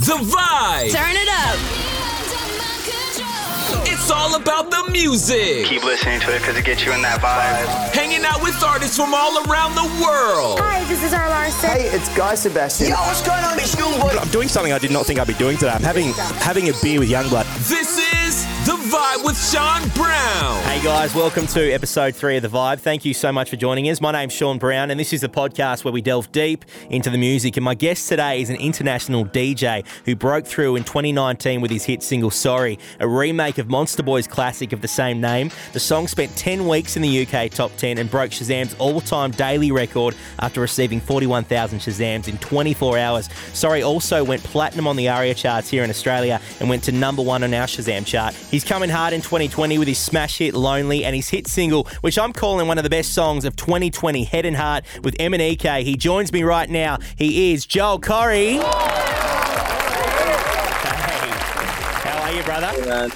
The Vibe. Turn it up. It's all about the music. Keep listening to it because it gets you in that vibe. Hanging out with artists from all around the world. Hi, this is Zara Larsson. Hey, it's Guy Sebastian. Yo, what's going on, this young boy? I'm doing something I did not think I'd be doing today. I'm having having a beer with Youngblood. This is The Vibe with Sean Brown. Hey guys, welcome to episode three of The Vibe. Thank you so much for joining us. My name's Sean Brown, and this is the podcast where we delve deep into the music. And my guest today is an international DJ who broke through in 2019 with his hit single Sorry, a remake of Monsta Boy's classic of the same name. The song spent 10 weeks in the UK top 10 and broke Shazam's all time daily record after receiving 41,000 Shazams in 24 hours. Sorry also went platinum on the ARIA charts here in Australia and went to number one on our Shazam chart. He's coming hard in 2020 with his smash hit Lonely and his hit single, which I'm calling one of the best songs of 2020, Head and Heart with MNEK. He joins me right now. He is Joel Corry. Hey, how are you, brother? Man.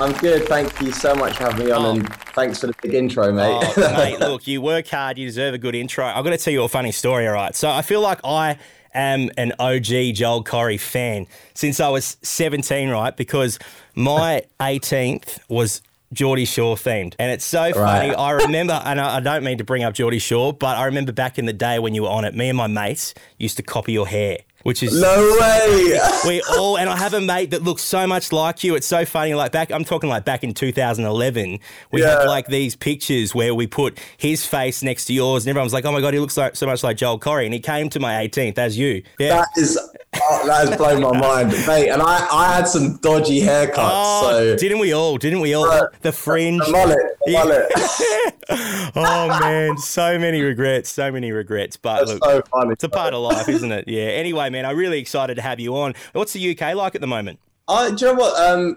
I'm good. Thank you so much for having me on, Oh. and thanks for the big intro, mate. Oh, mate, look, you work hard, you deserve a good intro. I've got to tell you a funny story, all right? So I feel like I am an OG Joel Corry fan since I was 17, right? Because my 18th was Geordie Shore themed. And it's so funny. Right. I remember, and I I don't mean to bring up Geordie Shore, but I remember back in the day when you were on it, me and my mates used to copy your hair. Which is no way. we all and I have a mate that looks so much like you. It's so funny. Like back, I'm talking like back in 2011, we had like these pictures where we put his face next to yours, and everyone was like, "Oh my god, he looks like so much like Joel Corry." And he came to my 18th as you. Yeah. That is oh, that has blown my mind, mate. And I, I had some dodgy haircuts, Oh, so didn't we all? Didn't we all? Right. the fringe. the mullet, the mullet. oh man, so many regrets, so many regrets. But That's look, so funny. it's a part of life, isn't it? Yeah. Anyway, man, I'm really excited to have you on. What's the UK like at the moment? Uh, do you know what? Um,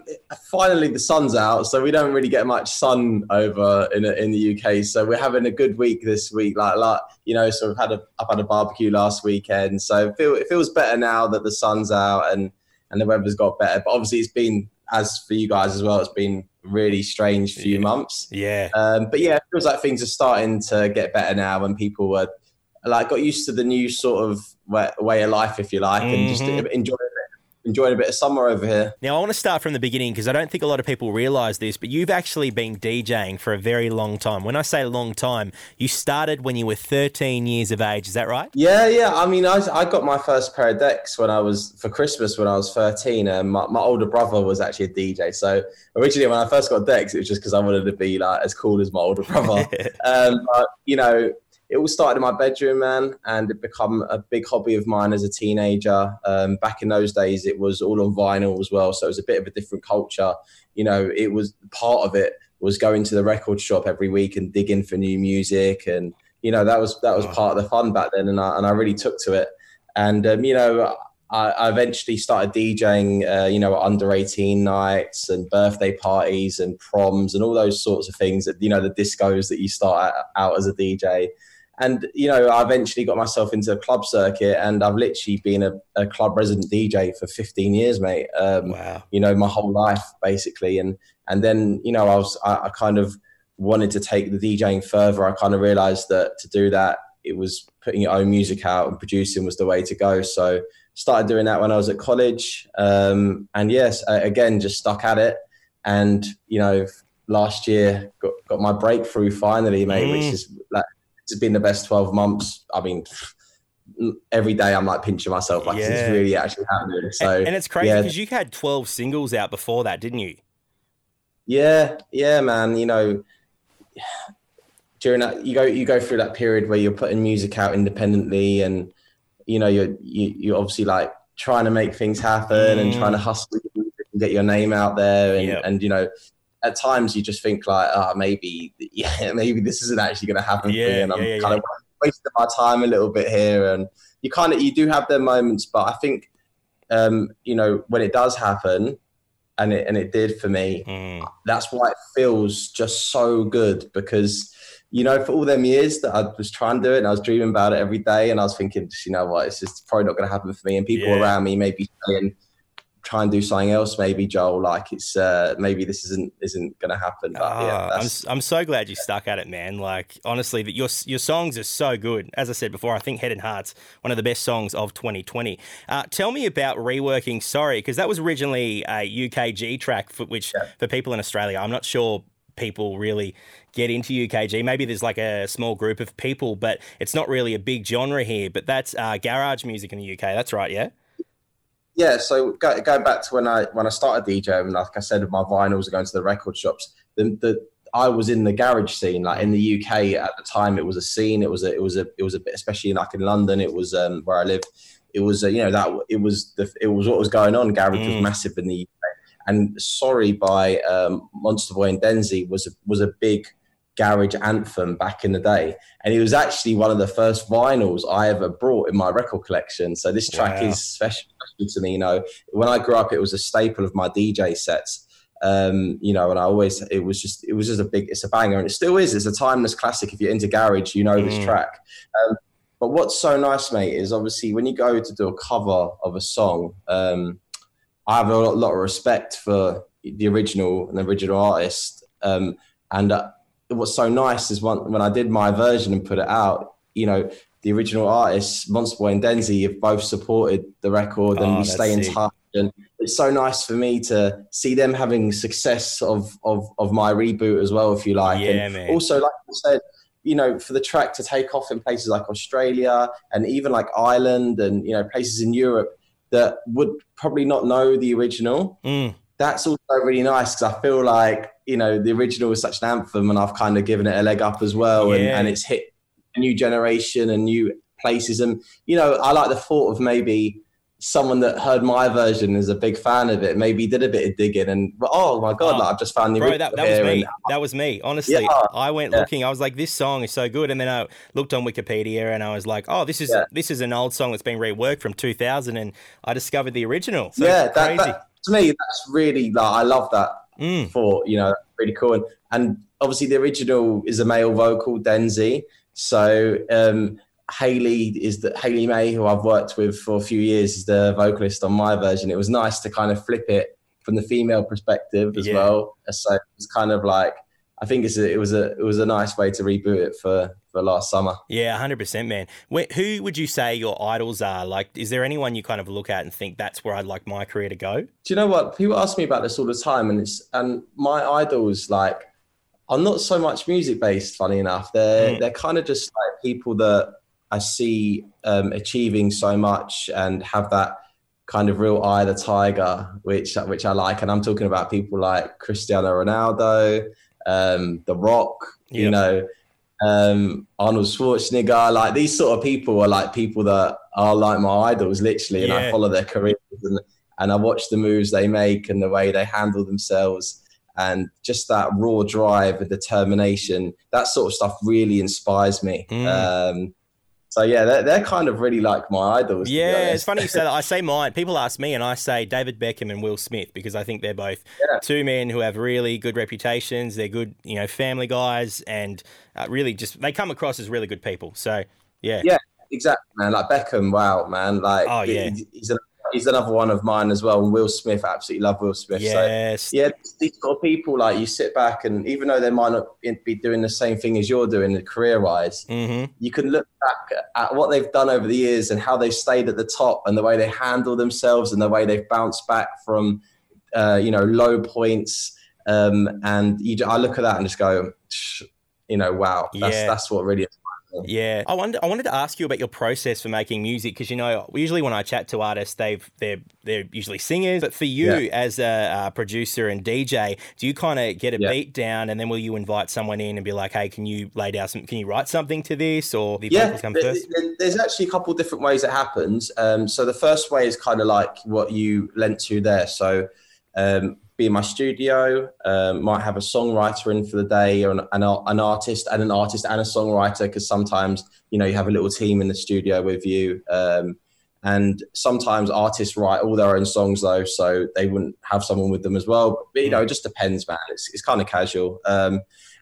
finally, the sun's out, so we don't really get much sun over in in the UK. So we're having a good week this week. Like, like you know, so we've had a I've had a barbecue last weekend, so it, feel, it feels better now that the sun's out and and the weather's got better. But obviously, it's been as for you guys as well. It's been really strange few Yeah. months. Yeah. Um, but yeah, it feels like things are starting to get better now, and people were like got used to the new sort of way, way of life, if you like, and just Mhm. Enjoying a bit of summer over here. Now, I want to start from the beginning because I don't think a lot of people realize this, but you've actually been DJing for a very long time. When I say long time, you started when you were 13 years of age. Is that right? Yeah, yeah. I mean, I, I got my first pair of decks when I was for Christmas when I was 13. And my, my older brother was actually a DJ. So originally, when I first got decks, it was just because I wanted to be like as cool as my older brother. um, but you know, it all started in my bedroom, man, and it become a big hobby of mine as a teenager. Um, back in those days, it was all on vinyl as well, so it was a bit of a different culture. You know, it was part of it was going to the record shop every week and digging for new music, and you know that was that was part of the fun back then, and I and I really took to it. And um, you know, I, I eventually started DJing, uh, you know, under 18 nights and birthday parties and proms and all those sorts of things that, you know, the discos that you start out as a DJ. And, you know, I eventually got myself into the club circuit and I've literally been a, a club resident DJ for 15 years, mate. Um, Wow. you know, my whole life basically. And, and then, you know, I was, I, I kind of wanted to take the DJing further. I kind of realized that to do that, it was putting your own music out and producing was the way to go. So, started doing that when I was at college. Um, and yes, I, again, just stuck at it. And, you know, last year got, got my breakthrough finally, mate, Mm. which is like, it's been the best 12 months. I mean, every day I'm like pinching myself, like, Yeah. it's really actually happening. So, and, and it's crazy yeah. because you had 12 singles out before that, didn't you? Yeah, yeah, man. You know, during that, you go you go through that period where you're putting music out independently, and you know you're you, you're obviously like trying to make things happen and Mm. trying to hustle and get your name out there, and Yep. and you know. At times, you just think like, oh, maybe, yeah, maybe this isn't actually going to happen for me, Yeah, and I'm yeah, yeah, kind of wasting my time a little bit here. And you kind of, you do have their moments, but I think, um, you know, when it does happen, and it and it did for me, Mm. that's why it feels just so good because you know for all them years that I was trying to do it and I was dreaming about it every day and I was thinking you know what it's just probably not going to happen for me and people Yeah. around me may be saying try and do something else. Maybe Joel, like it's uh, maybe this isn't isn't going to happen. But yeah, Oh, I'm, I'm so glad you stuck at it, man. Like honestly, that your your songs are so good. As I said before, I think Head and Heart's one of the best songs of 2020. Uh, tell me about reworking Sorry, because that was originally a UKG track, for which for people in Australia, I'm not sure people really get into UKG. Maybe there's like a small group of people, but it's not really a big genre here. But that's uh, garage music in the UK. That's right, yeah. Yeah. So go, going back to when I when I started DJing, like I said, with my vinyls are going to the record shops, the, the I was in the garage scene, like in the UK at the time. It was a scene. It was a it was a it was a bit, especially like in London. It was um, where I live. It was uh, you know that it was the it was what was going on. Garage Mm. was massive in the UK, and Sorry by um, Monsta Boy and Denzie was a, was a big garage anthem back in the day, and it was actually one of the first vinyls I ever brought in my record collection. So this track Wow. is special to me. You know, when I grew up, it was a staple of my DJ sets. Um, you know, and I always it was just it was just a big it's a banger, and it still is. It's a timeless classic. If you're into garage, you know this Mm. track. Um, but what's so nice, mate, is obviously when you go to do a cover of a song, um, I have a lot, lot of respect for the original and the original artist. Um, and uh, what's so nice is when, when I did my version and put it out, you know, the original artists, Monsta Boy and Denzie, have both supported the record and Oh, we stay in sick. touch. And it's so nice for me to see them having success of, of, of my reboot as well, if you like. Yeah, and man. also, like I said, you know, for the track to take off in places like Australia and even like Ireland and, you know, places in Europe that would probably not know the original. Mm. That's also really nice because I feel like, you know, the original was such an anthem and I've kind of given it a leg up as well. And, Yeah. and it's hit a new generation and new places. And, you know, I like the thought of maybe someone that heard my version is a big fan of it, maybe did a bit of digging and, oh my God, Oh, like, I've just found the Bro, original that, that was me. and- That was me. Honestly, Yeah. I went Yeah. looking. I was like, "This song is so good," and then I looked on Wikipedia and I was like, "Oh, this is Yeah. this is an old song that's been reworked from 2000," and I discovered the original. So yeah, that, that, to me, that's really like I love that Mm. thought. You know, pretty cool. And, and obviously, the original is a male vocal, Denzie. So um, Hayley is the Hayley May, who I've worked with for a few years, is the vocalist on my version. It was nice to kind of flip it from the female perspective as Yeah. well. So it's kind of like I think it's a, it was a it was a nice way to reboot it for for last summer. Yeah, hundred percent, man. Wh- who would you say your idols are? Like, is there anyone you kind of look at and think that's where I'd like my career to go? Do you know what? People ask me about this all the time, and it's and my idols like are not so much music based. Funny enough, they're Mm. they're kind of just like people that I see um, achieving so much and have that kind of real eye of the tiger, which which I like. And I'm talking about people like Cristiano Ronaldo, um, The Rock, you know, um, Arnold Schwarzenegger. Like these sort of people are like people that are like my idols, literally, and I follow their careers and and I watch the moves they make and the way they handle themselves. And just that raw drive and determination, that sort of stuff really inspires me. Mm. Um, so yeah, they're, they're kind of really like my idols. Yeah, it's funny you say that. I say mine. People ask me, and I say David Beckham and Will Smith because I think they're both Yeah. two men who have really good reputations. They're good, you know, family guys, and uh, really just they come across as really good people. So yeah, Yeah. exactly, man. Like Beckham, wow, man. Like, Oh, yeah. he- he's, a, he's another one of mine as well. And Will Smith, absolutely love Will Smith. So yes, yeah, these sort of people, like you sit back and even though they might not be doing the same thing as you're doing career wise, hmm you can look back at what they've done over the years and how they've stayed at the top and the way they handle themselves and the way they've bounced back from, uh, you know, low points. Um, and you, I look at that and just go, you know, wow, that's, Yeah. that's what really Yeah, I wanted I wanted to ask you about your process for making music because you know usually when I chat to artists, they've they're they're usually singers, but for you Yeah. as a, uh producer and DJ, do you kind of get a Yeah. beat down and then will you invite someone in and be like, hey, can you lay down some, can you write something to this or the yeah, come there- first? there's actually a couple of different ways it happens. Um, so the first way is kind of like what you lent to there. So um, be in my studio, um, might have a songwriter in for the day or an, an, an artist and an artist and a songwriter because sometimes, you know, you have a little team in the studio with you. Um, and sometimes artists write all their own songs though, so they wouldn't have someone with them as well. But, you know, it just depends, man. It's, it's kind of casual. Um,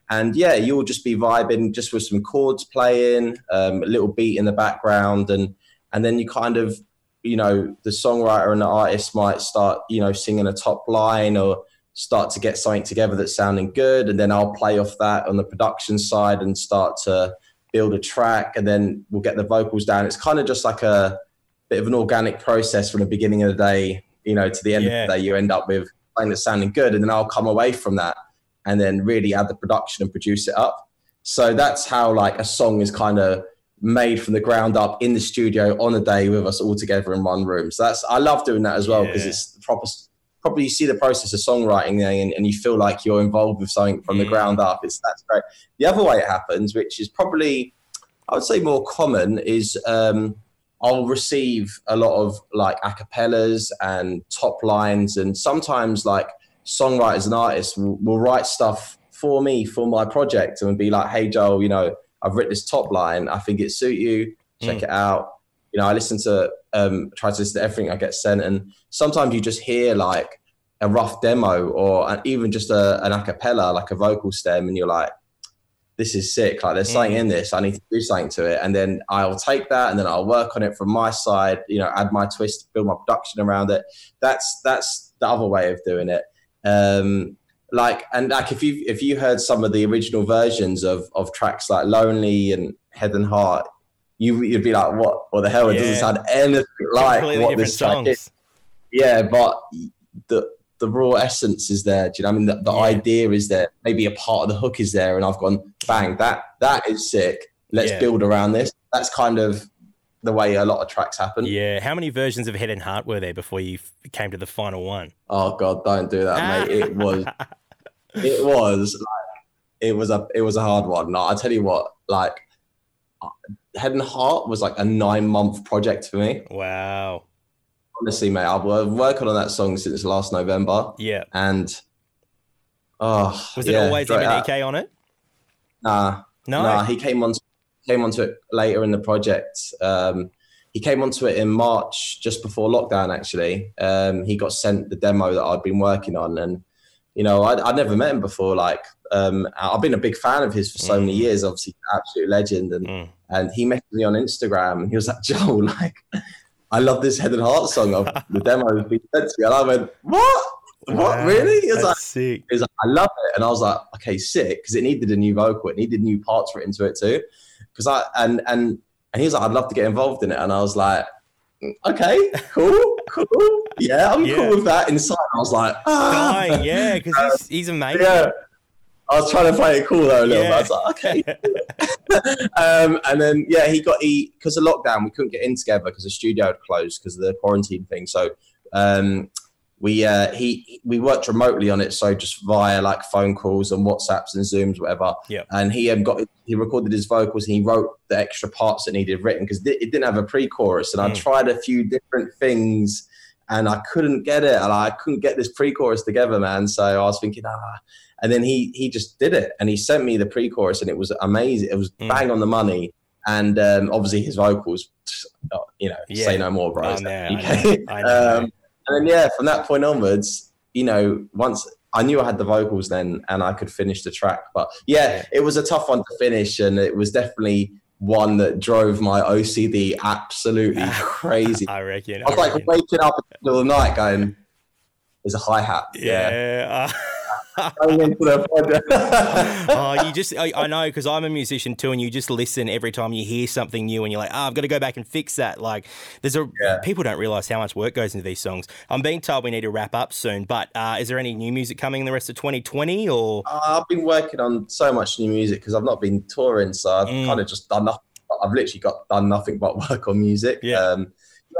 and yeah, you'll just be vibing just with some chords playing, um, a little beat in the background, and and then you kind of you know, the songwriter and the artist might start, you know, singing a top line or start to get something together that's sounding good. And then I'll play off that on the production side and start to build a track. And then we'll get the vocals down. It's kind of just like a bit of an organic process from the beginning of the day, you know, to the end Yeah. of the day. You end up with something that's sounding good. And then I'll come away from that and then really add the production and produce it up. So that's how like a song is kind of made from the ground up in the studio on a day with us all together in one room. So that's I love doing that as well because Yeah. it's the proper. Probably you see the process of songwriting there and, and you feel like you're involved with something from the Mm. ground up. It's that's great. The other way it happens, which is probably I would say more common, is um, I'll receive a lot of like acapellas and top lines, and sometimes like songwriters and artists will, will write stuff for me for my project and be like, "Hey Joel, you know, I've written this top line. I think it suit you. Check Mm. it out." You know, I listen to um, try to listen to everything I get sent, and sometimes you just hear like a rough demo or an, even just a, an acapella, like a vocal stem, and you're like, this is sick. Like there's something Mm. in this. I need to do something to it. And then I'll take that and then I'll work on it from my side, you know, add my twist, build my production around it. That's that's the other way of doing it. Um like and like if you if you heard some of the original versions of of tracks like Lonely and Head and Heart, you you'd be like, What what the hell? It Yeah. doesn't sound anything like Completely what this track is. Yeah, but the the raw essence is there. Do you know? I mean, the, the Yeah. idea is there. Maybe a part of the hook is there, and I've gone bang. That that is sick. Let's Yeah. build around this. That's kind of the way a lot of tracks happen. Yeah. How many versions of Head and Heart were there before you f- came to the final one? Oh God, don't do that, mate. It was it was like it was a it was a hard one. No, I tell you what, like Head and Heart was like a nine month project for me. Wow. Honestly, mate, I've been working on that song since last November, Yeah. and oh, Was it yeah, always out. MNEK on it? Nah, No. Nah, he came on came onto it later in the project. Um, he came onto it in March, just before lockdown. Actually, um, he got sent the demo that I'd been working on, and you know, I'd, I'd never met him before. Like, um, I've been a big fan of his for so many Mm. years. Obviously, absolute legend, and Mm. and he messaged me on Instagram, and he was like, "Joel, like, I love this Head and Heart song. Of the demo has been sent to me," and I went, "What? What? Wow, Really?" He was like. sick. He was like, I love it. And I was like, okay, sick. Because it needed a new vocal. It needed new parts written to it too. Because I, and, and, and he was like, I'd love to get involved in it. And I was like, "Mm, okay, cool, cool. Yeah, I'm Yeah. cool with that. Inside, I was like, ah. Dying, yeah, because he's, he's amazing. yeah. I was trying to play it cool though a little Yeah. bit. I was like, okay. um, and then yeah, he got he because of lockdown, we couldn't get in together because the studio had closed because of the quarantine thing. So um, we uh, he we worked remotely on it, so just via like phone calls and WhatsApps and Zooms, whatever. Yeah. And he um, got he recorded his vocals and he wrote the extra parts that needed written because it didn't have a pre-chorus, and I Mm. tried a few different things. And I couldn't get it, and I couldn't get this pre-chorus together, man. So I was thinking, ah, and then he he just did it, and he sent me the pre-chorus, and it was amazing. It was Mm. bang on the money, and um, obviously his vocals, you know, Yeah. say no more, bro. I I know, I know. um, and then yeah, from that point onwards, you know, once I knew I had the vocals then, and I could finish the track. But yeah, Yeah. it was a tough one to finish, and it was definitely one that drove my OCD absolutely crazy. I reckon. I was like reckon. waking up in the middle of the night going, "There's a hi hat." yeah. Going into the project. Oh, you just, I, I know because I'm a musician too, and you just listen every time you hear something new, and you're like, oh, I've got to go back and fix that. Like, there's a, Yeah. people don't realize how much work goes into these songs. I'm being told we need to wrap up soon, but uh, is there any new music coming in the rest of 2020 or? Uh, I've been working on so much new music because I've not been touring, so I've Mm. kind of just done nothing. I've literally got done nothing but work on music. Yeah. um,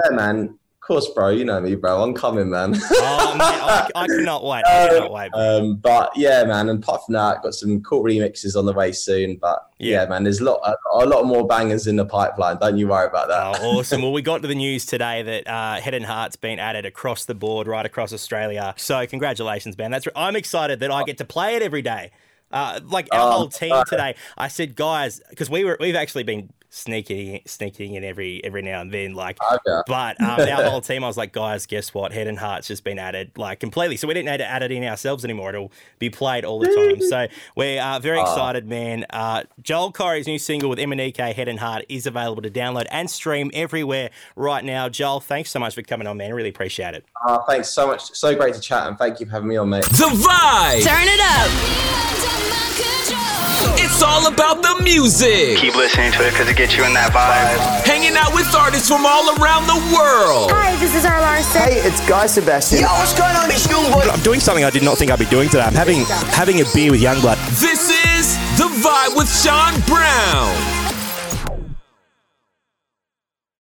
yeah, man. Of course, bro. You know me, bro. I'm coming, man. Oh, mate, I, I cannot wait. I cannot wait. um, but yeah, man. And apart from that, got some cool remixes on the way soon. But Yeah. yeah, man. There's a lot, a, a lot more bangers in the pipeline. Don't you worry about that. Oh, awesome. Well, we got to the news today that uh, Head and Heart's been added across the board, right across Australia. So, congratulations, man. That's I'm excited that I get to play it every day. Uh, like our Oh, whole team today, I said, guys, because we were we've actually been sneaking sneaking in every every now and then. Like, Okay. but um, our whole team, I was like, guys, guess what? Head and Heart's just been added like completely. So we didn't need to add it in ourselves anymore. It'll be played all the time. So we're uh, very excited, man. Uh, Joel Corry's new single with MNEK, Head and Heart, is available to download and stream everywhere right now. Joel, thanks so much for coming on, man. I really appreciate it. Uh, thanks so much. So great to chat, and thank you for having me on, mate. The Vibe. Turn it up. It's all about the music. Keep listening to it because it gets you in that vibe. Hanging out with artists from all around the world. Hi, this is Zara Larsson. Hey, it's Guy Sebastian. Yo, what's going on, it's Youngboy. I'm doing something I did not think I'd be doing today. I'm having having a beer with Youngblood. This is The Vibe with Sean Brown.